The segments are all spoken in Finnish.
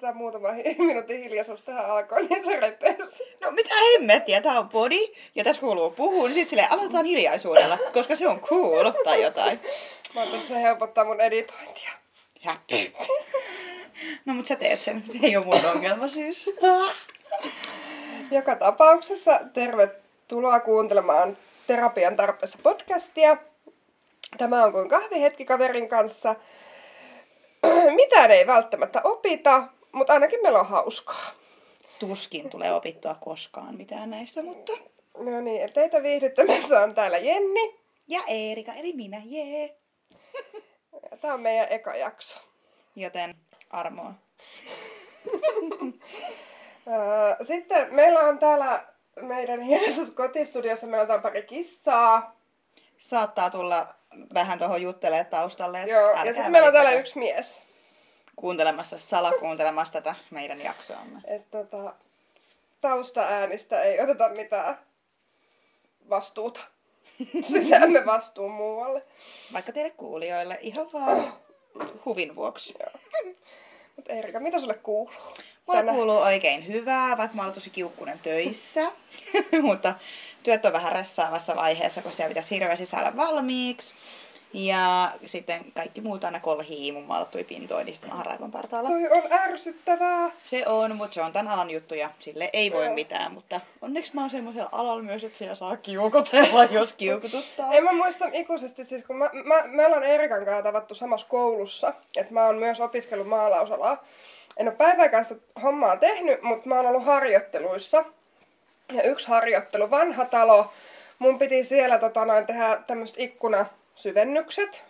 otetaan muutama minuutin hiljaisuus tähän alkoon, niin se repesi. No mitä hemmettiä, tää on podi ja tässä kuuluu puhua, niin sit silleen aloitetaan hiljaisuudella, koska se on cool tai jotain. Mä ajattelin, että se helpottaa mun editointia. Häppy. No mut sä teet sen, se ei ole mun ongelma siis. Joka tapauksessa tervetuloa kuuntelemaan Terapian tarpeessa podcastia. Tämä on kuin kahvihetki kaverin kanssa. Mitään ei välttämättä opita, mutta ainakin meillä on hauskaa. Tuskin tulee opittua koskaan mitään näistä, mutta... No niin, teitä viihdyttämässä on täällä Jenni. Ja Eerika, eli minä, jee. Tämä on meidän eka jakso. Joten armoa. Sitten meillä on täällä meidän hienossa kotistudiossa, meillä on pari kissaa. Saattaa tulla vähän tuohon juttelee taustalle. Joo, ja sitten meillä on täällä yksi mies. Kuuntelemassa, salakuuntelemassa tätä meidän jaksoamme. Et tota, taustaäänistä ei oteta mitään vastuuta. Sysäämme vastuun muualle. Vaikka teille kuulijoille ihan vaan huvin vuoksi. Mutta Erika, mitä sulle kuuluu? Mulle Tänä- kuuluu oikein hyvää, vaikka mä olen tosi kiukkunen töissä. Mutta työt on vähän ressaavassa vaiheessa, kun siellä pitäisi hirveästi saada valmiiksi. Ja sitten kaikki muut aina kolhii mun maalattuja pintoja, niin sitten mä partaalla. Toi on ärsyttävää. Se on, mutta se on tämän alan juttu ja sille ei voi Joo. mitään. Mutta onneksi mä oon semmoisella alalla myös, että siellä saa kiukutella, jos kiukututtaa. Ei mä muistan ikuisesti, siis kun mä, mä, me ollaan Erikan kanssa tavattu samassa koulussa, että mä oon myös opiskellut maalausalaa. En ole päivääkään sitä hommaa tehnyt, mutta mä oon ollut harjoitteluissa. Ja yksi harjoittelu, vanha talo, mun piti siellä tota, noin, tehdä tämmöiset ikkunasyvennykset,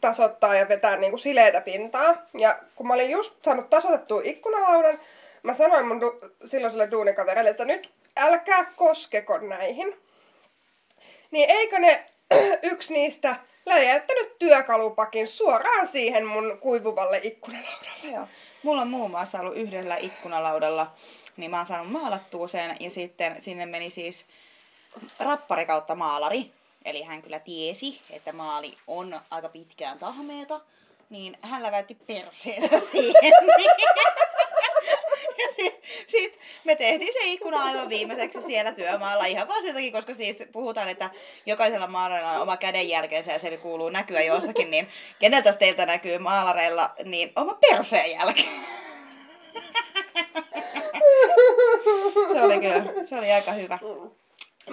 tasoittaa ja vetää niinku sileitä pintaa. Ja kun mä olin just saanut tasoitettua ikkunalaudan, mä sanoin mun du- silloiselle duunikaverille, että nyt älkää koskeko näihin. Niin eikö ne yksi niistä läjäyttänyt työkalupakin suoraan siihen mun kuivuvalle ikkunalaudalle? Joo. Mulla on muun muassa ollut yhdellä ikkunalaudalla, niin mä oon saanut maalattua sen ja sitten sinne meni siis rappari kautta maalari. Eli hän kyllä tiesi, että maali on aika pitkään tahmeeta, niin hän läväytti perseensä siihen. Ja me tehtiin se ikkuna aivan viimeiseksi siellä työmaalla ihan vaan sen takia, koska siis puhutaan, että jokaisella maalarilla on oma kädenjälkensä ja se kuuluu näkyä jossakin, niin keneltä teiltä näkyy maalareilla, niin oma perseen jälki. Se oli kyllä, se oli aika hyvä.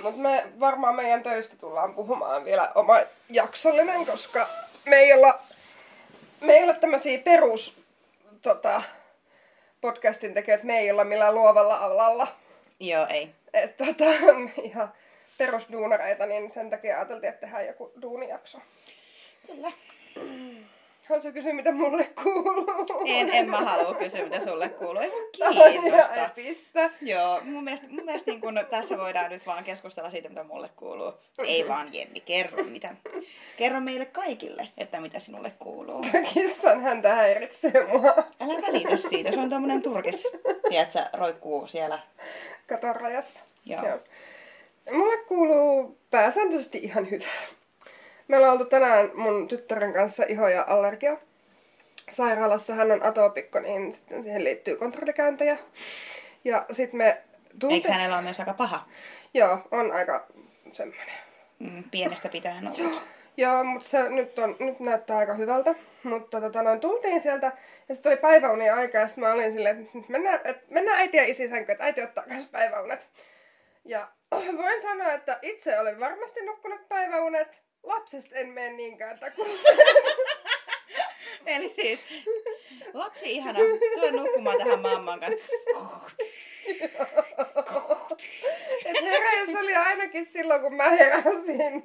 Mutta me varmaan meidän töistä tullaan puhumaan vielä oma jaksollinen, koska me ei olla, me ei olla tämmöisiä perus tota, podcastin tekijöitä, me ei olla millään luovalla alalla. Joo, ei. Että tota, ihan perusduunareita, niin sen takia ajateltiin, että tehdään joku duunijakso. Kyllä. Haluaisitko kysyä, mitä mulle kuuluu? En, en mä halua kysyä, mitä sulle kuuluu. Ei mun Ai, kiinnosta. epistä. Joo, mun mielestä, mun mielestä niin kun tässä voidaan nyt vaan keskustella siitä, mitä mulle kuuluu. Ei vaan Jenni, kerro mitä. Kerro meille kaikille, että mitä sinulle kuuluu. Kissan häntä häiritsee mua Älä välitä siitä, se on tommonen turkis. Tiedätkö, roikkuu siellä. katon rajassa. Joo. Mulle kuuluu pääsääntöisesti ihan hyvää. Me ollaan oltu tänään mun tyttären kanssa iho- ja allergia. Sairaalassa hän on atopikko, niin sitten siihen liittyy kontrollikäyntejä. Ja sitten me tultiin... Eikö hänellä ole myös aika paha? Joo, on aika semmoinen. Mm, pienestä pitäen ollut. Joo, mutta se nyt, on, nyt näyttää aika hyvältä. Mutta tota, noin, tultiin sieltä ja sitten oli päiväunien aika ja sitten mä olin silleen, että mennään, et, mennään äiti ja isi sänkyyn, että äiti ottaa myös päiväunet. Ja voin sanoa, että itse olen varmasti nukkunut päiväunet. Lapsesta en mene niinkään takuuseen. Eli siis, lapsi ihana, tule nukkumaan tähän mamman kanssa. Et heräjys oli ainakin silloin, kun mä heräsin.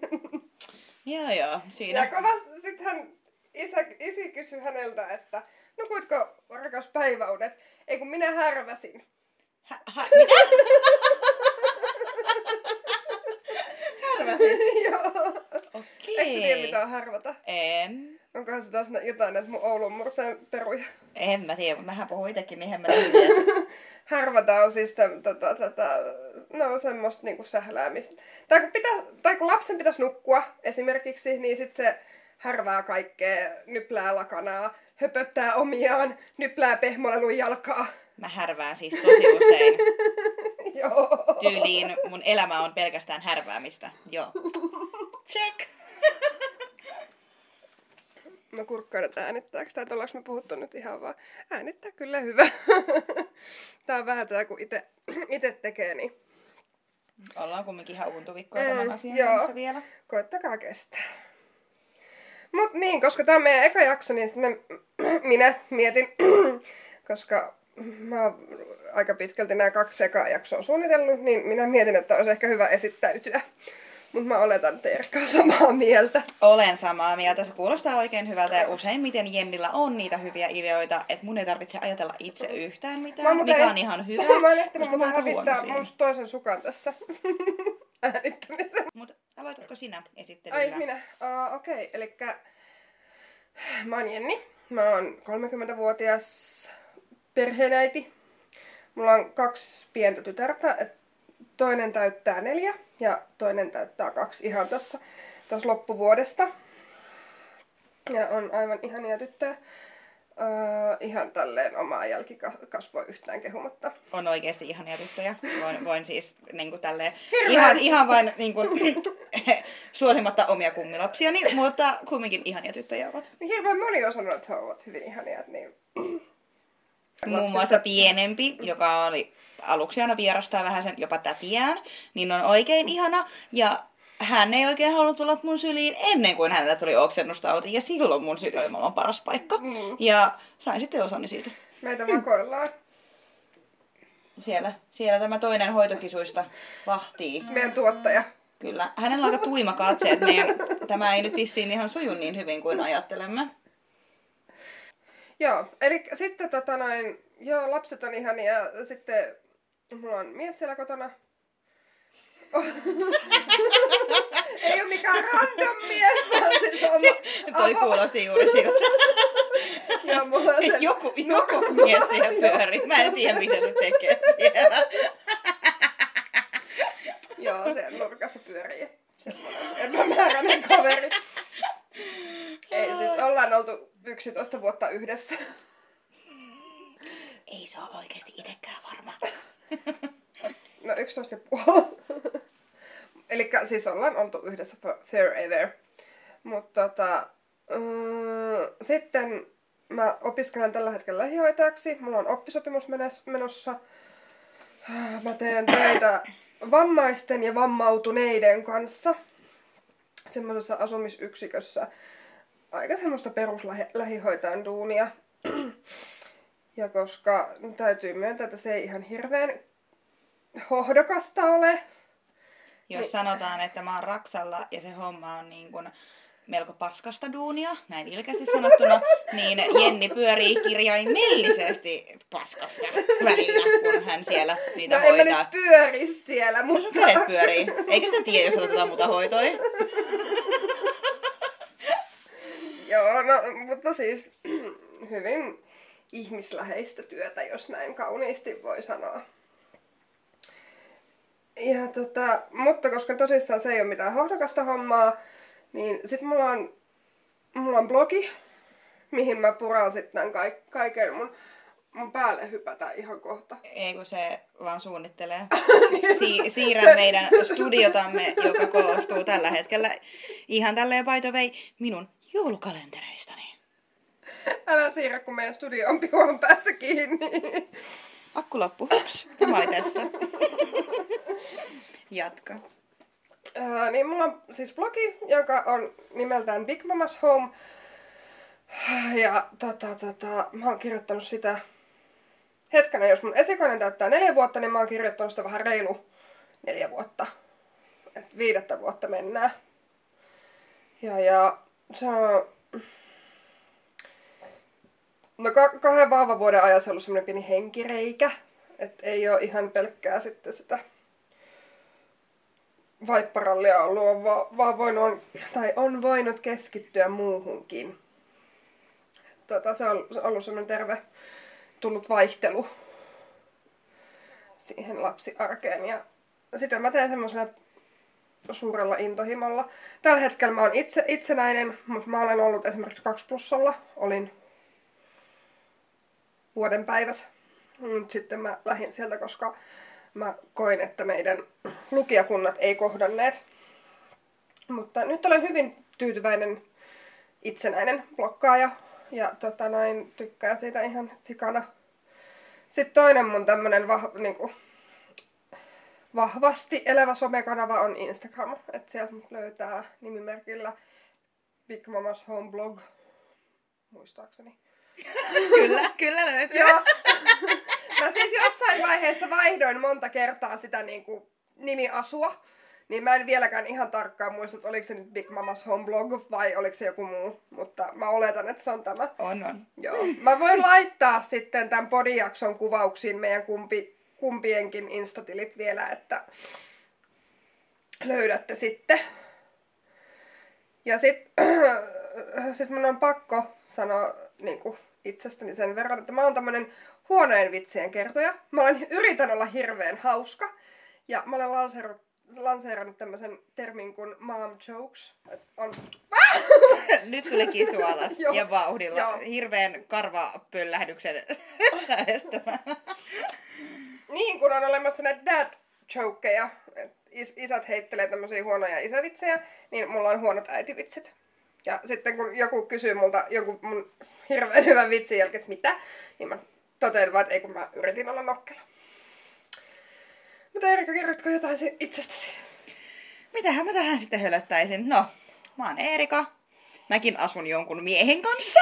Joo joo, Ja siinä. kovasti sitten hän, isä, isi kysyi häneltä, että nukuitko rakas päiväunet? Ei kun minä härväsin. Hä, hä, mitä? Härväsit? Joo. Okei. Eikö sä tiedä mitä on härvätä? En. Onkohan se taas jotain näitä mun Oulun murteen peruja? En mä tiedä, mutta mähän puhun itekin niin hyvin. Härvätä on siis tätä, tätä, no semmoista niinku sähläämistä. Tai kun, pitäis, tai kun lapsen pitäisi nukkua esimerkiksi, niin sit se härvää kaikkea, nyplää lakanaa, höpöttää omiaan, nyplää pehmolelun jalkaa. Mä härvään siis tosi usein. Joo. Tyyliin mun elämä on pelkästään härväämistä. Joo. Check. Mä kurkkaan, että äänittääkö tää, että ollaanko me puhuttu nyt ihan vaan. Äänittää kyllä hyvä. Tää on vähän tätä, kun ite, ite tekee, niin Ollaan kumminkin ihan uuntuvikkoja Mm, tämän asian joo. kanssa vielä. koittakaa kestää. Mut niin, koska tää on meidän eka jakso, niin sit mä, minä mietin, koska mä oon aika pitkälti nämä kaksi ekaa jaksoa suunnitellut, niin minä mietin, että olisi ehkä hyvä esittäytyä. Mutta mä oletan, että Erkka on samaa mieltä. Olen samaa mieltä. Se kuulostaa oikein hyvältä ja useimmiten Jennillä on niitä hyviä ideoita, että mun ei tarvitse ajatella itse yhtään mitään, muuten mikä en- on ihan hyvä. Mä oon ehtinyt mä huono hävittää mun toisen sukan tässä äänittämisen. Mut aloitatko sinä esittelyllä? Ai minä. Uh, Okei, okay. eli mä oon Jenni. Mä oon 30-vuotias perheenäiti. Mulla on kaksi pientä tytärtä. Toinen täyttää neljä ja toinen täyttää kaksi ihan tässä loppuvuodesta. Ja on aivan ihania tyttöjä. Uh, ihan tälleen omaa jälkikasvoi yhtään kehumatta. On oikeasti ihania tyttöjä. Voin, voin siis niin kuin tälleen, ihan, ihan vain niin kuin, suosimatta omia kummilapsiani, mutta kumminkin ihania tyttöjä ovat. Hirveän moni on sanonut, että he ovat hyvin ihania. Niin... Muun muassa pienempi, joka oli aluksi aina vierastaa vähän sen jopa tätiään, niin on oikein ihana. Ja hän ei oikein halunnut tulla mun syliin ennen kuin hänellä tuli oksennustauti. Ja silloin mun syli oli maailman paras paikka. Mm. Ja sain sitten osani siitä. Meitä vakoillaan. Siellä, siellä tämä toinen hoitokisuista vahtii. Meidän tuottaja. Kyllä. Hänellä on aika tuima katse, että meidän, tämä ei nyt vissiin ihan suju niin hyvin kuin ajattelemme. Joo, eli sitten tota noin, joo, lapset on ihania ja sitten mulla on mies siellä kotona. ei ole mikään random mies, vaan siis on Toi kuulosti juuri siltä. Ja mulla on se, Joku, joku mies siellä pyörii. Mä en tiedä, mitä se tekee siellä. joo, se nurkassa pyörii. Semmoinen epämääräinen kaveri. Ei, siis ollaan oltu 11 vuotta yhdessä. Ei se ole oikeasti itsekään varma. No 11 ja puoli. Eli siis ollaan oltu yhdessä for- forever. Mutta tota, mm, sitten mä opiskelen tällä hetkellä lähihoitajaksi. Mulla on oppisopimus menossa. Mä teen töitä vammaisten ja vammautuneiden kanssa semmoisessa asumisyksikössä. Aika semmoista peruslähihoitajan duunia. Ja koska täytyy myöntää, että se ei ihan hirveän hohdokasta ole. Jos sanotaan, että mä oon Raksalla ja se homma on niin kuin melko paskasta duunia, näin ilkeästi sanottuna, niin Jenni pyörii kirjaimellisesti paskassa välillä, kun hän siellä niitä No en mä hoitaa. nyt pyöri siellä, Sun mutta... kädet pyörii. Eikä sitä tiedä, jos otetaan muuta hoitoi. Joo, no, mutta siis hyvin ihmisläheistä työtä, jos näin kauniisti voi sanoa. Ja tota, mutta koska tosissaan se ei ole mitään hohdokasta hommaa, niin sit mulla on, mulla on blogi, mihin mä puran sitten kaik- kaiken mun, mun päälle hypätä ihan kohta. Ei kun se vaan suunnittelee. Si- siirrän meidän studiotamme, joka koostuu tällä hetkellä ihan tälleen by the way, minun joulukalentereistani. Älä siirrä, kun meidän studio on piuhan päässä kiinni. Akku loppu. Hups. Tämä oli tässä. Jatka. Ää, niin mulla on siis blogi, joka on nimeltään Big Mama's Home. Ja tota, tota, mä oon kirjoittanut sitä... Hetkinen, jos mun esikoinen täyttää neljä vuotta, niin mä oon kirjoittanut sitä vähän reilu neljä vuotta. Et viidettä vuotta mennään. Ja, ja se on... No ka- kahden vauvan vuoden ajan se on ollut semmoinen pieni henkireikä. Et ei ole ihan pelkkää sitten sitä vaipparallia ollut, on va- vaan voinut, tai on voinut keskittyä muuhunkin. Tota, se on ollut semmoinen terve tullut vaihtelu siihen lapsiarkeen. Ja sitten mä teen semmoisena suurella intohimolla. Tällä hetkellä mä oon itse, itsenäinen, mutta mä olen ollut esimerkiksi 2 plussalla. Olin vuoden päivät. Mut sitten mä lähdin sieltä, koska mä koin, että meidän lukijakunnat ei kohdanneet. Mutta nyt olen hyvin tyytyväinen itsenäinen blokkaaja ja tota noin, tykkää siitä ihan sikana. Sitten toinen mun tämmönen vah, niinku, vahvasti elävä somekanava on Instagram. että sieltä mut löytää nimimerkillä Big Mama's Home Blog, muistaakseni. kyllä, kyllä löytyy. Joo. Mä siis jossain vaiheessa vaihdoin monta kertaa sitä niinku nimiasua. Niin mä en vieläkään ihan tarkkaan muista, että oliko se nyt Big Mama's Home Blog vai oliko se joku muu. Mutta mä oletan, että se on tämä. On, on. Joo. Mä voin laittaa sitten tämän podijakson kuvauksiin meidän kumpi, kumpienkin instatilit vielä, että löydätte sitten. Ja sit, sit mun on pakko sanoa niin kuin itsestäni sen verran, että mä oon tämmönen huonojen vitsien kertoja. Mä olen, yritän olla hirveän hauska. Ja mä olen lanseerannut, lanseerannut tämmöisen termin kuin mom jokes. Et on... Nyt tuli kisu alas ja vauhdilla. Joo. Hirveän karvapöllähdyksen säestämä. Niin, kun on olemassa näitä dad jokeja, is- isät heittelee tämmöisiä huonoja isävitsejä, niin mulla on huonot äitivitsit. Ja sitten kun joku kysyy multa jonkun mun hirveän hyvän vitsin jälkeen, että mitä, niin mä totean vaan, että ei kun mä yritin olla nokkela. Mutta Erika, kerrotko jotain si- itsestäsi? Mitähän mä tähän sitten hölöttäisin? No, mä oon Eerika. Mäkin asun jonkun miehen kanssa.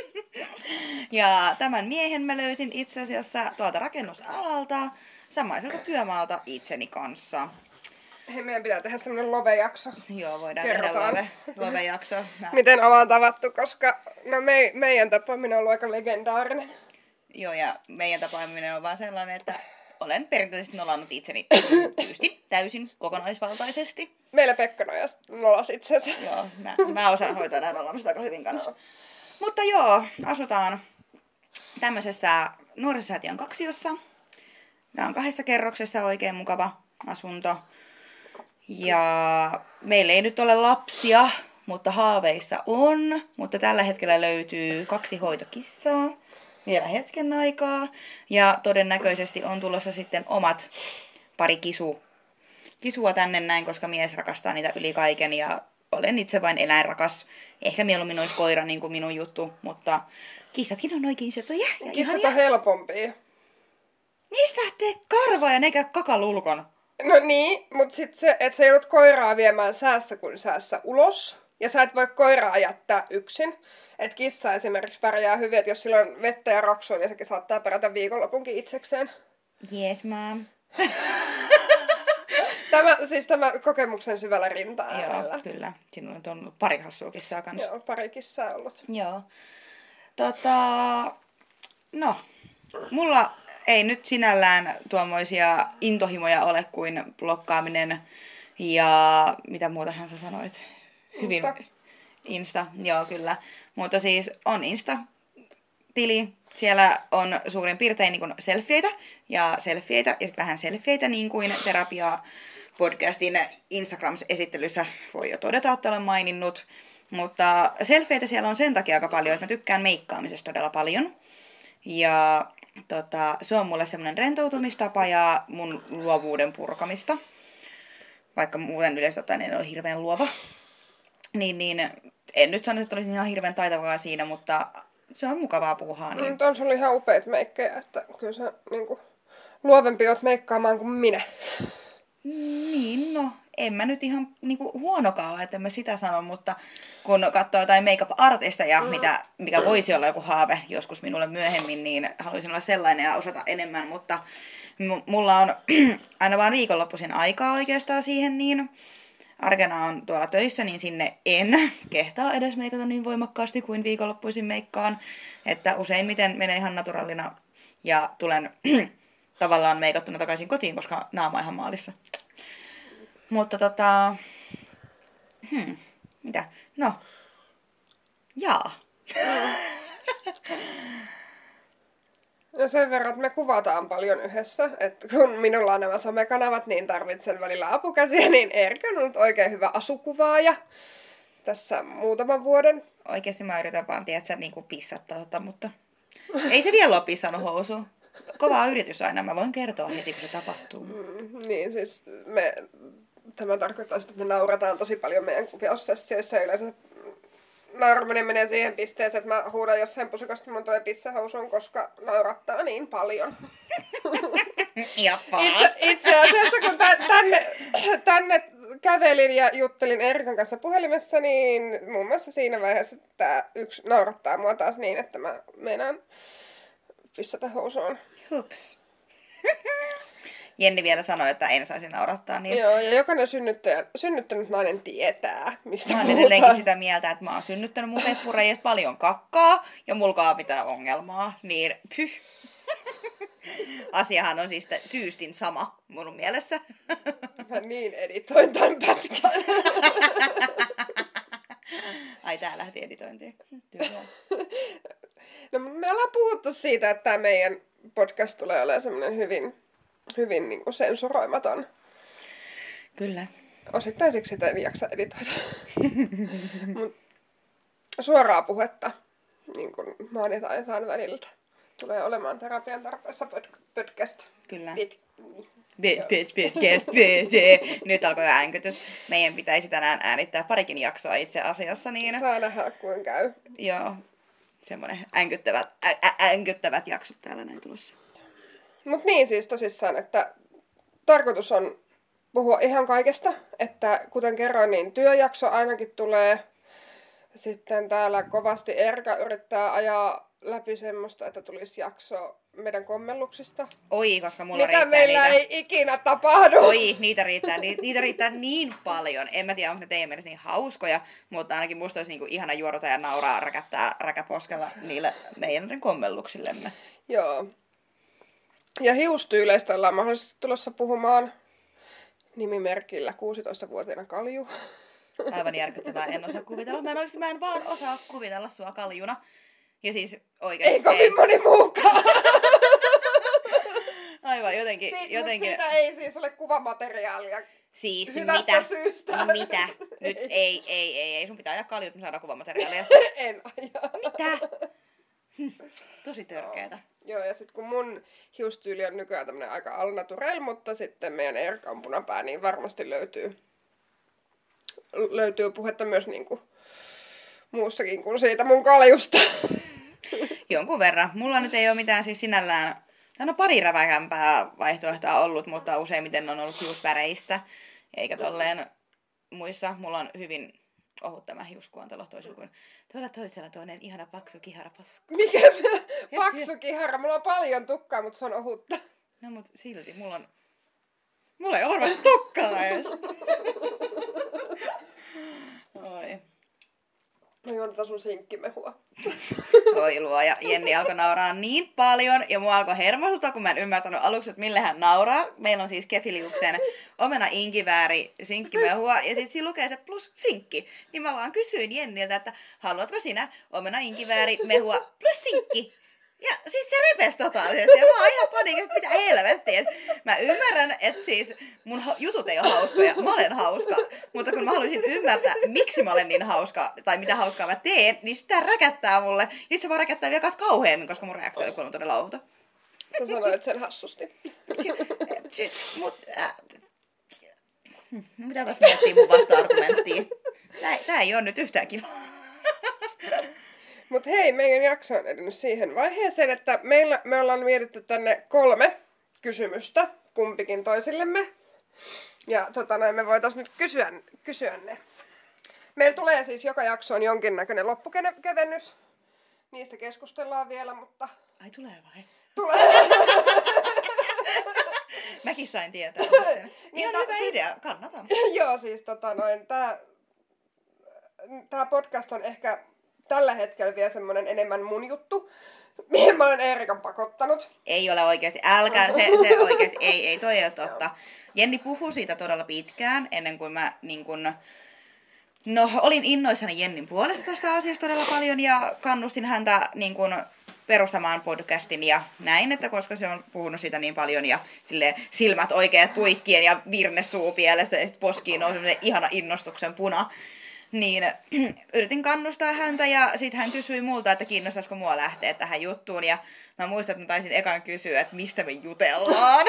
ja tämän miehen mä löysin itse asiassa tuolta rakennusalalta, samaiselta työmaalta itseni kanssa. Hei, meidän pitää tehdä semmonen love-jakso. Joo, voidaan Kerrotaan. tehdä love, love-jakso. Miten ollaan tavattu, koska no me, meidän tapaaminen on ollut aika legendaarinen. joo, ja meidän tapaaminen on vaan sellainen, että olen perinteisesti nolannut itseni tyystin, täysin, kokonaisvaltaisesti. Meillä Pekka nojas, nolas itsensä. Joo, mä, mä osaan hoitaa näin olemista aika hyvin kanssa. Mutta joo, asutaan tämmöisessä nuorisosäätiön kaksiossa. Tämä on kahdessa kerroksessa oikein mukava asunto. Ja meillä ei nyt ole lapsia, mutta haaveissa on. Mutta tällä hetkellä löytyy kaksi hoitokissaa vielä hetken aikaa. Ja todennäköisesti on tulossa sitten omat pari kisu, kisua tänne näin, koska mies rakastaa niitä yli kaiken ja olen itse vain eläinrakas. Ehkä mieluummin olisi koira niin kuin minun juttu, mutta kissatkin on oikein söpöjä ja Kissat on helpompia. Niistä lähtee karva ja ne käy kakalulkon. No niin, mutta sitten se, että sä joudut koiraa viemään säässä kuin säässä ulos. Ja sä et voi koiraa jättää yksin. Et kissa esimerkiksi pärjää hyvin, että jos sillä on vettä ja raksua, niin sekin saattaa pärjätä viikonlopunkin itsekseen. Yes, mom. Tämä, siis tämä kokemuksen syvällä rinta Joo, kyllä. Sinulla on pari hassua kissaa kanssa. Joo, pari kissaa ollut. Joo. Tota, no, mulla ei nyt sinällään tuommoisia intohimoja ole kuin blokkaaminen ja mitä muutahan sä sanoit? Insta. Insta, joo kyllä. Mutta siis on Insta-tili, siellä on suurin piirtein niin selfieitä ja selfieitä ja sitten vähän selfieitä niin kuin terapia podcastin Instagram-esittelyssä voi jo todeta, että olen maininnut. Mutta selfieitä siellä on sen takia aika paljon, että mä tykkään meikkaamisesta todella paljon. Ja tota, se on mulle semmoinen rentoutumistapa ja mun luovuuden purkamista. Vaikka muuten yleensä ottaen en ole hirveän luova. Niin, niin en nyt sano, että olisin ihan hirveän taitavaa siinä, mutta se on mukavaa puuhaa. Niin. Nyt on sulla ihan upeat meikkejä, että kyllä sä niinku, luovempi oot meikkaamaan kuin minä. Niin, no, en mä nyt ihan niinku huonokaan ole, että mä sitä sano, mutta kun katsoo jotain make-up-artisteja, mm. mitä, mikä voisi olla joku haave joskus minulle myöhemmin, niin haluaisin olla sellainen ja osata enemmän, mutta m- mulla on aina vaan viikonloppuisin aikaa oikeastaan siihen, niin arkena on tuolla töissä, niin sinne en kehtaa edes meikata niin voimakkaasti kuin viikonloppuisin meikkaan, että useimmiten menee ihan naturaalina ja tulen tavallaan meikattuna takaisin kotiin, koska naama ihan maalissa. Mutta tota... Hmm, mitä? No. Jaa. No sen verran, että me kuvataan paljon yhdessä, että kun minulla on nämä somekanavat, niin tarvitsen välillä apukäsiä, niin Erika on ollut oikein hyvä asukuvaaja tässä muutaman vuoden. Oikeasti mä yritän vaan, tiedätkö, niin kuin pissattaa tota, mutta ei se vielä ole pissannut housuun. Kova yritys aina, mä voin kertoa heti, kun se tapahtuu. Mm, niin siis me, tämä tarkoittaa, että me naurataan tosi paljon meidän kuvaussessioissa yleensä nauraminen menee siihen pisteeseen, että mä huudan jossain pusikasta mun toi pissahousuun, koska naurattaa niin paljon. Ja Itse, itse asiassa kun tä- tänne, tänne kävelin ja juttelin Erikan kanssa puhelimessa, niin muun muassa siinä vaiheessa tämä yksi naurattaa mua taas niin, että mä meinaan pissata housuun. Hups. Jenni vielä sanoi, että en saisi naurattaa, niin Joo, ja jokainen synnyttäjä, synnyttänyt nainen tietää, mistä mä oon puhutaan. edelleenkin sitä mieltä, että mä oon synnyttänyt mun peppureijasta paljon kakkaa ja mulkaa mitään ongelmaa, niin pyh. Asiahan on siis tyystin sama mun mielestä. Mä niin editoin tämän pätkän. Ai tää lähti editointiin. No, me ollaan puhuttu siitä, että tämä meidän podcast tulee olemaan semmoinen hyvin, hyvin niin kuin sensuroimaton. Kyllä. Osittain siksi, että en jaksa editoida. Mut suoraa puhetta, niin kuin maanantai väliltä, tulee olemaan terapian tarpeessa pod- podcast. Kyllä. Pit- Bit, bit, bit, yes, bit, yeah. Nyt alkoi äänkytys. Meidän pitäisi tänään äänittää parikin jaksoa itse asiassa, niin Saa nähdä, kuin käy. joo, semmoinen äänkyttävät, ä, ä, äänkyttävät jaksot täällä näin tulossa. Mutta niin siis tosissaan, että tarkoitus on puhua ihan kaikesta. Että kuten kerroin, niin työjakso ainakin tulee. Sitten täällä kovasti Erka yrittää ajaa läpi semmoista, että tulisi jakso meidän kommelluksista. Oi, koska mulla Mitä riittää meillä niitä. ei ikinä tapahdu. Oi, niitä riittää, ni, niitä riittää niin paljon. En mä tiedä, onko ne teidän mielestä niin hauskoja, mutta ainakin musta olisi niinku ihana juorota ja nauraa, räkättää räkäposkella niille meidän kommelluksillemme. Joo. Ja hiustyyleistä ollaan mahdollisesti tulossa puhumaan nimimerkillä 16-vuotiaana Kalju. Aivan järkyttävää, en osaa kuvitella. Mä en, oikeasti, mä en vaan osaa kuvitella sua kaljuna. Ja siis oikeasti... Ei kovin moni muukaan. Aivan jotenkin, Siit, jotenkin... Siitä ei siis ole kuvamateriaalia. Siis hyvästä mitä? syystä. Mitä? Nyt ei, ei, ei, ei. Sun pitää ajaa kaljut, me saadaan kuvamateriaalia. en aja. Mitä? Tosi törkeetä. Joo, ja sitten kun mun hiustyyli on nykyään tämmönen aika al mutta sitten meidän Erka on punapää, niin varmasti löytyy, löytyy puhetta myös niinku muustakin kuin siitä mun kaljusta. Jonkun verran. Mulla nyt ei ole mitään siis sinällään... No pari räväkämpää vaihtoehtoa ollut, mutta useimmiten on ollut hiusväreissä. Eikä tolleen muissa. Mulla on hyvin ohut tämä hiuskuontelo toisin kuin tuolla toisella toinen ihana paksu kiharapasku. Mikä paksu kihara? Mulla on paljon tukkaa, mutta se on ohutta. No mut silti, mulla on... Mulla ei ole varmasti tukkaa edes. Oi. Mä juon tätä sun sinkkimehua. Oi luoja. Jenni alkoi nauraa niin paljon ja mua alkoi hermostuttaa, kun mä en ymmärtänyt aluksi, että mille hän nauraa. Meillä on siis Kefiliuksen omena inkivääri sinkkimehua ja sitten siinä lukee se plus sinkki. Niin mä vaan kysyin Jenniltä, että haluatko sinä omena inkivääri mehua plus sinkki? Ja sit se repes totaalisesti. Ja mä oon ihan panikissa, että mitä helvettiä. Et Mä ymmärrän, että siis mun jutut ei ole hauskoja. Mä olen hauska. Mutta kun mä haluaisin ymmärtää, miksi mä olen niin hauska, tai mitä hauskaa mä teen, niin sitä räkättää mulle. Ja se vaan räkättää vielä kauheammin, koska mun reaktio on todella outo. Sä sanoit sen hassusti. Sit, mut, äh, mitä taas miettii mun vasta-argumenttiin? Tää, tää ei ole nyt yhtään kiva. Mut hei, meidän jakso on edennyt siihen vaiheeseen, että meillä, me ollaan mietitty tänne kolme kysymystä kumpikin toisillemme. Ja tota noin, me voitais nyt kysyä, kysyä ne. Meillä tulee siis joka jaksoon jonkinnäköinen loppukevennys. Niistä keskustellaan vielä, mutta Ai tulee vai? tulee. Mäkin sain tietää. sitten. Ihan ta- hyvä siis- idea, kannatan. Joo, siis tota noin, tää, tää podcast on ehkä tällä hetkellä vielä semmonen enemmän mun juttu, mihin mä olen Eerikan pakottanut. Ei ole oikeasti, älkää, se, se oikeasti, ei, ei, toi ei ole totta. Jenni puhui siitä todella pitkään, ennen kuin mä niin kun, No, olin innoissani Jennin puolesta tästä asiasta todella paljon ja kannustin häntä niin kun, perustamaan podcastin ja näin, että koska se on puhunut siitä niin paljon ja sille silmät oikein tuikkien ja virne suu pielessä ja poskiin on semmoinen ihana innostuksen puna. Niin yritin kannustaa häntä ja sitten hän kysyi multa, että kiinnostaisiko mua lähteä tähän juttuun. Ja mä muistan, että mä taisin ekan kysyä, että mistä me jutellaan.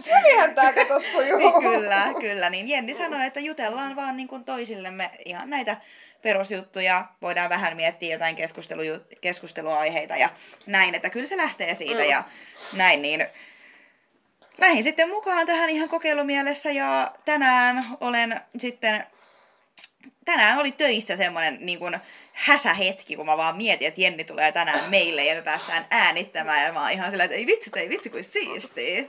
Sylihän tää kato sujuu. kyllä, kyllä. Niin Jenni sanoi, että jutellaan vaan niin kuin toisillemme ihan näitä perusjuttuja. Voidaan vähän miettiä jotain keskustelu, keskusteluaiheita ja näin, että kyllä se lähtee siitä ja näin. Niin lähdin sitten mukaan tähän ihan kokeilumielessä ja tänään olen sitten tänään oli töissä semmoinen niin kuin häsähetki, kun mä vaan mietin, että Jenni tulee tänään meille ja me päästään äänittämään. Ja mä oon ihan sillä, että ei vitsi, ei vitsi kuin siistiä.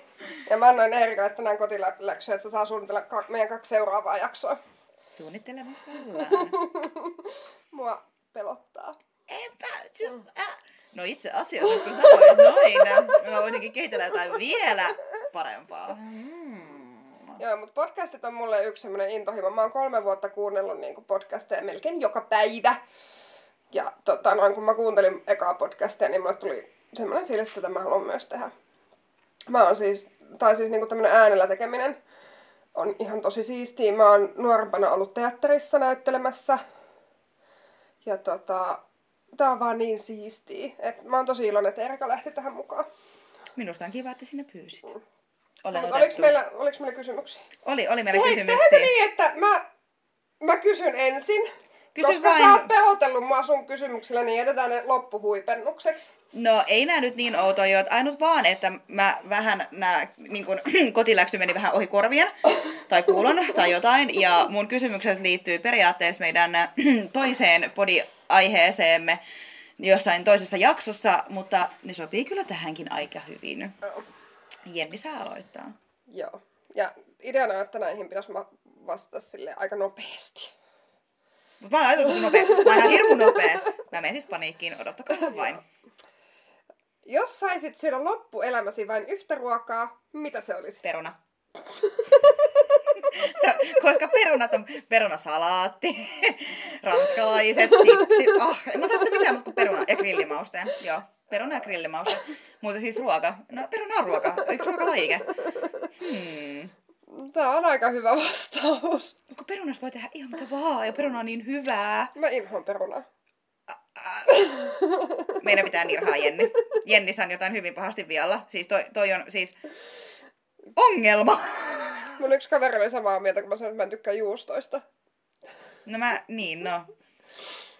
Ja mä annoin Erikalle tänään kotiläksyä, että se saa suunnitella ka- meidän kaksi seuraavaa jaksoa. Suunnittelemassa ollaan. Mua pelottaa. Enpä, äh. No itse asiassa, kun sanoit noin, mä voinkin kehitellä jotain vielä parempaa. Mm. Joo, mutta podcastit on mulle yksi semmoinen intohimo. Mä oon kolme vuotta kuunnellut niin podcasteja melkein joka päivä. Ja tota, noin kun mä kuuntelin ekaa podcastia, niin mulle tuli semmoinen fiilis, että mä haluan myös tehdä. Mä oon siis, tai siis niin tämmönen äänellä tekeminen on ihan tosi siistiä. Mä oon nuorempana ollut teatterissa näyttelemässä. Ja tota, tää on vaan niin siistiä. Et mä oon tosi iloinen, että Erika lähti tähän mukaan. Minusta on kiva, että sinä pyysit. Mm. Olen Oliko otettu. meillä, oliks meillä kysymyksiä? Oli, oli meillä Hei, kysymyksiä. niin, että mä, mä kysyn ensin? Kysy koska vain. sä oot pelotellut mua sun kysymyksillä, niin jätetään ne loppuhuipennukseksi. No ei nää nyt niin outoja, että ainut vaan, että mä vähän nää niin kun, kotiläksy meni vähän ohi korvien tai kuulon tai jotain. Ja mun kysymykset liittyy periaatteessa meidän toiseen podi-aiheeseemme jossain toisessa jaksossa, mutta ne sopii kyllä tähänkin aika hyvin. Jenni saa aloittaa. Joo. Ja ideana on, että näihin pitäisi vastata sille aika nopeasti. Mutta mä oon ajatus tosi nopea. Mä oon hirmu nopea. Mä menen siis paniikkiin, odottakaa vain. Jos saisit syödä loppuelämäsi vain yhtä ruokaa, mitä se olisi? Peruna. Koska perunat on perunasalaatti, ranskalaiset, sipsit, ah, en mä tarvitse mitään muuta kuin peruna ja grillimausteen. Joo, peruna ja grillimauste. Mutta siis ruoka. No peruna on ruoka, yksi ruokalajike. Hmm. Tää on aika hyvä vastaus. Kun perunasta voi tehdä ihan mitä vaan ja peruna on niin hyvää. Mä inhoan perunaa. Meidän pitää nirhaa Jenni. Jenni on jotain hyvin pahasti vialla. Siis toi, toi on siis ongelma. Mun yksi kaveri oli samaa mieltä, kun mä sanoin, että mä en tykkää juustoista. No mä, niin no.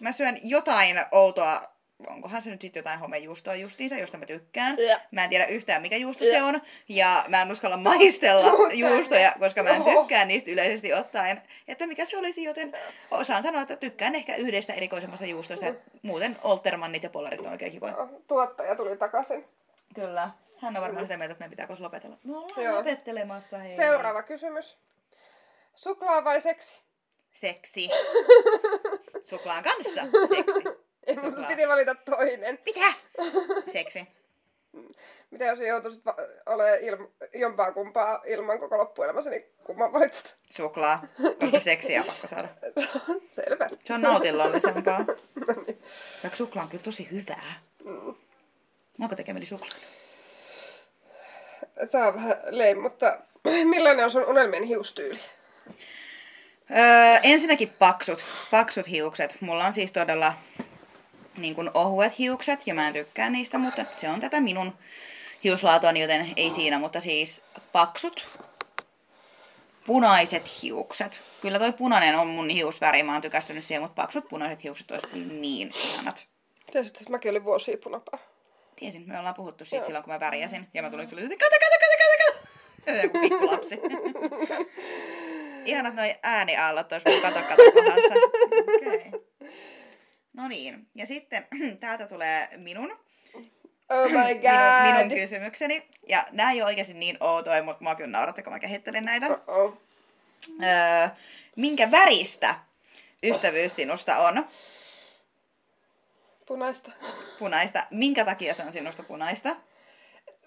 Mä syön jotain outoa, onkohan se nyt sitten jotain homejuustoa justiinsa, josta mä tykkään. Jä. Mä en tiedä yhtään mikä juusto Jä. se on. Ja mä en uskalla maistella juustoja, koska mä en Joo. tykkää niistä yleisesti ottaen. Että mikä se olisi, joten osaan sanoa, että tykkään ehkä yhdestä erikoisemmasta juustosta. ja Muuten Oltermannit ja Polarit on oikein kivoja. Tuottaja tuli takaisin. Kyllä. Hän on varmaan sitä mieltä, että me pitää lopetella. Me ollaan Joo. lopettelemassa. Hei. Seuraava kysymys. Suklaa vai seksi? Seksi. Suklaan kanssa. Seksi. Ei, mutta piti valita toinen. Mitä? Seksi. Mitä jos joutuisit va- olemaan ilma- jompaa kumpaa ilman koko loppuelämäsi, niin kumman valitset? Suklaa, koska seksiä on pakko saada. Selvä. Se on nautinlollisempaa. Vaikka suklaa on kyllä tosi hyvää. Onko tekemeli suklaata? Tää on vähän lame, mutta millainen on sun unelmien hiustyyli? Öö, ensinnäkin paksut. Paksut hiukset. Mulla on siis todella niin kuin ohuet hiukset ja mä en tykkää niistä, mutta se on tätä minun hiuslaatuani, joten ei siinä, mutta siis paksut, punaiset hiukset. Kyllä toi punainen on mun hiusväri, mä oon tykästynyt siihen, mutta paksut punaiset hiukset olisi kyllä niin ihanat. Tiesit, että mäkin olin vuosia punapää. Tiesin, me ollaan puhuttu siitä Joo. silloin, kun mä värjäsin. Ja mä tulin sulle, että kata, kata, kata, kata, kata. Joku pikkulapsi. Ihanat noi ääniaallot tuossa mun kato, kato kohdassa. Okei. No niin, ja sitten täältä tulee minun, Oh my minun, god! minun kysymykseni. Ja nämä ei ole oikeasti niin outoja, mutta mua kyllä nauratti, kun mä kehittelin näitä. Oh. Öö, minkä väristä ystävyys sinusta on? Punaista. Punaista. Minkä takia se on sinusta punaista?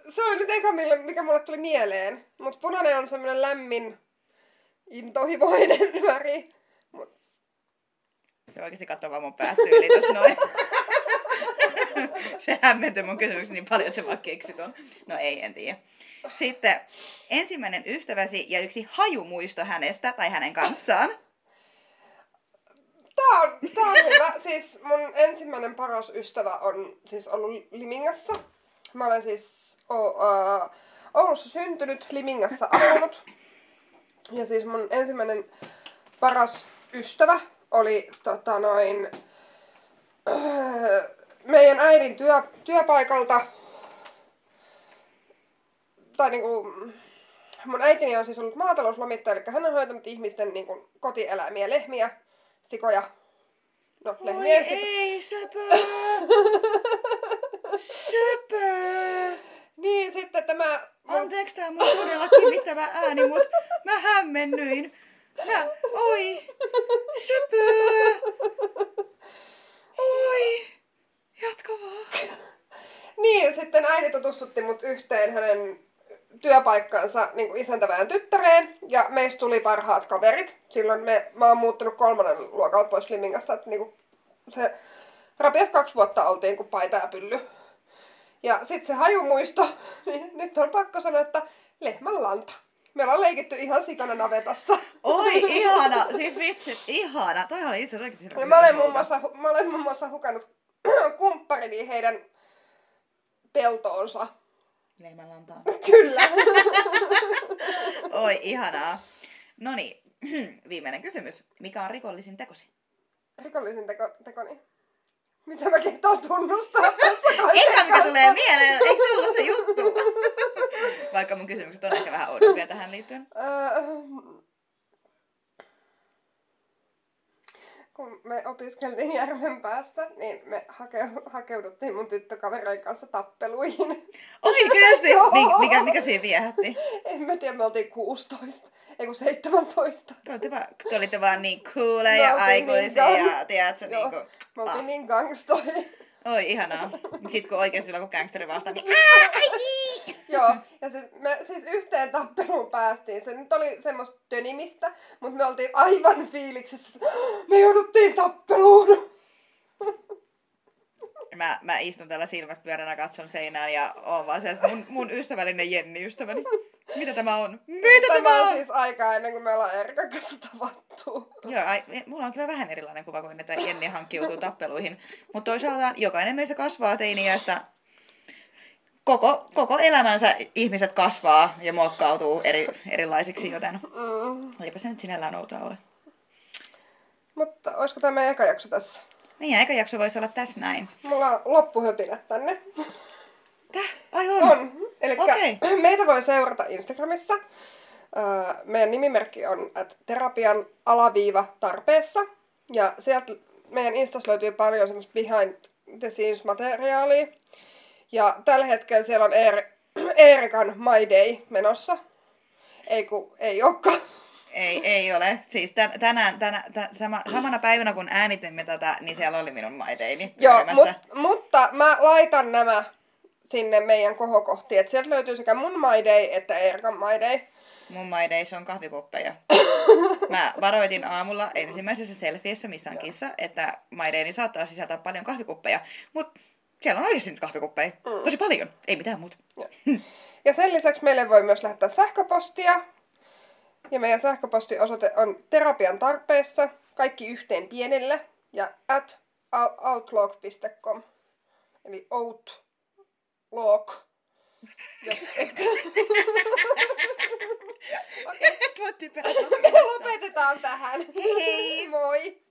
Se oli nyt eka, mikä mulle tuli mieleen. Mutta punainen on semmoinen lämmin, intohimoinen väri. Se oikeasti katsoo vaan mun päätyyli tuossa noin. se hämmentyi mun kysymykseni niin paljon, että se vaan keksi ton. No ei, en tiedä. Sitten ensimmäinen ystäväsi ja yksi hajumuisto hänestä tai hänen kanssaan. Tää on, tää on hyvä. Siis mun ensimmäinen paras ystävä on siis ollut Limingassa. Mä olen siis o, uh, Oulussa syntynyt, Limingassa asunut. Ja siis mun ensimmäinen paras ystävä oli tota noin, öö, meidän äidin työ, työpaikalta. Tai niinku, mun äitini on siis ollut maatalouslomittaja, eli hän on hoitanut ihmisten niinku, kotieläimiä, lehmiä, sikoja. No, Oi lehmiä sikoja. ei, söpö! söpö! Niin, sitten tämä... Mun... Anteeksi, tää on mun todella kivittävä ääni, mut mä hämmennyin. Mä, oi, söpö! Oi, jatka vaan. Niin, sitten äiti tutustutti mut yhteen hänen työpaikkaansa niin isäntävään tyttäreen, ja meistä tuli parhaat kaverit. Silloin me, mä oon muuttanut kolmannen luokalta pois Limingasta, että niin kuin se rapiat kaksi vuotta oltiin kuin paita ja pylly. Ja sitten se hajumuisto, niin nyt on pakko sanoa, että lehmän lanta. Me ollaan leikitty ihan sikana navetassa. Oi, ihana, siis vitsit, ihana. Toi oli itse asiassa Ja mä olen muun muassa, mä olen muun muassa hukannut kumpparini heidän peltoonsa. Lehmänlantaa. Kyllä. Oi, ihanaa. No niin, viimeinen kysymys. Mikä on rikollisin tekosi? Rikollisin teko, tekoni. Mitä mä kehtaan tunnustaa tässä Eka mikä tulee mieleen, eikö se ollut se juttu? Vaikka mun kysymykset on ehkä vähän oudompia tähän liittyen. Kun me opiskeltiin järven päässä, niin me hakeu- hakeuduttiin mun tyttökavereiden kanssa tappeluihin. Oikeesti? Mik- mikä, mikä siinä viehätti? En mä tiedä, me oltiin 16, ei kun 17. Te olitte vaan, te olitte vaan niin cooleja ja niin aikuisia gang- ja tiedätkö, Joo, niinku, me oltiin ah. niin gangstoja. Oi ihanaa. Sitten kun oikeesti joku gangsteri vastaan, niin ää, äiti! Joo, ja siis me siis yhteen tappeluun päästiin. Se nyt oli semmoista tönimistä, mutta me oltiin aivan fiiliksissä. Me jouduttiin tappeluun. Mä, mä istun täällä silmät pyöränä, katson seinään ja oon vaan se, että mun, mun ystävällinen Jenni ystäväni. Mitä tämä on? Mitä tämä, Tämä on on? siis aikaa ennen kuin me ollaan Erikan kanssa tavattu. Joo, ai, mulla on kyllä vähän erilainen kuva kuin että Jenni hankkiutuu tappeluihin. Mutta toisaalta jokainen meistä kasvaa teiniästä. Koko, koko elämänsä ihmiset kasvaa ja muokkautuu eri, erilaisiksi, joten Mm. eipä se nyt sinällään outoa ole. Mutta olisiko tämä meidän eka jakso tässä? Meidän eka jakso voisi olla tässä näin. Mulla on loppuhöpinät tänne. Täh? Ai on? On. Eli Okei. meitä voi seurata Instagramissa. Öö, meidän nimimerkki on at terapian alaviiva tarpeessa. Ja sieltä meidän Instas löytyy paljon semmoista behind the scenes materiaalia. Ja tällä hetkellä siellä on Eer- Eerikan My Day menossa. Ei ku, ei olekaan. Ei, ei ole. Siis tän, tänään, tänä, tä, sama, samana päivänä kun äänitimme tätä, niin siellä oli minun maideini Joo, pyörimässä. mut, mutta mä laitan nämä sinne meidän kohokohtiin. Et sieltä löytyy sekä mun My Day että Eerikan My Day. Mun maideissa on kahvikuppeja. Mä varoitin aamulla ensimmäisessä selfiessä, missä on kissa, että maideini saattaa sisältää paljon kahvikuppeja. Mutta siellä on oikeasti nyt kahvikuppeja. Mm. Tosi paljon. Ei mitään muuta. Ja sen lisäksi meille voi myös lähettää sähköpostia. Ja meidän sähköpostiosoite on terapian tarpeessa, kaikki yhteen pienellä, ja at outlook.com. Eli outlook. Jos et... Okei, me lopetetaan tähän. Hei! Moi!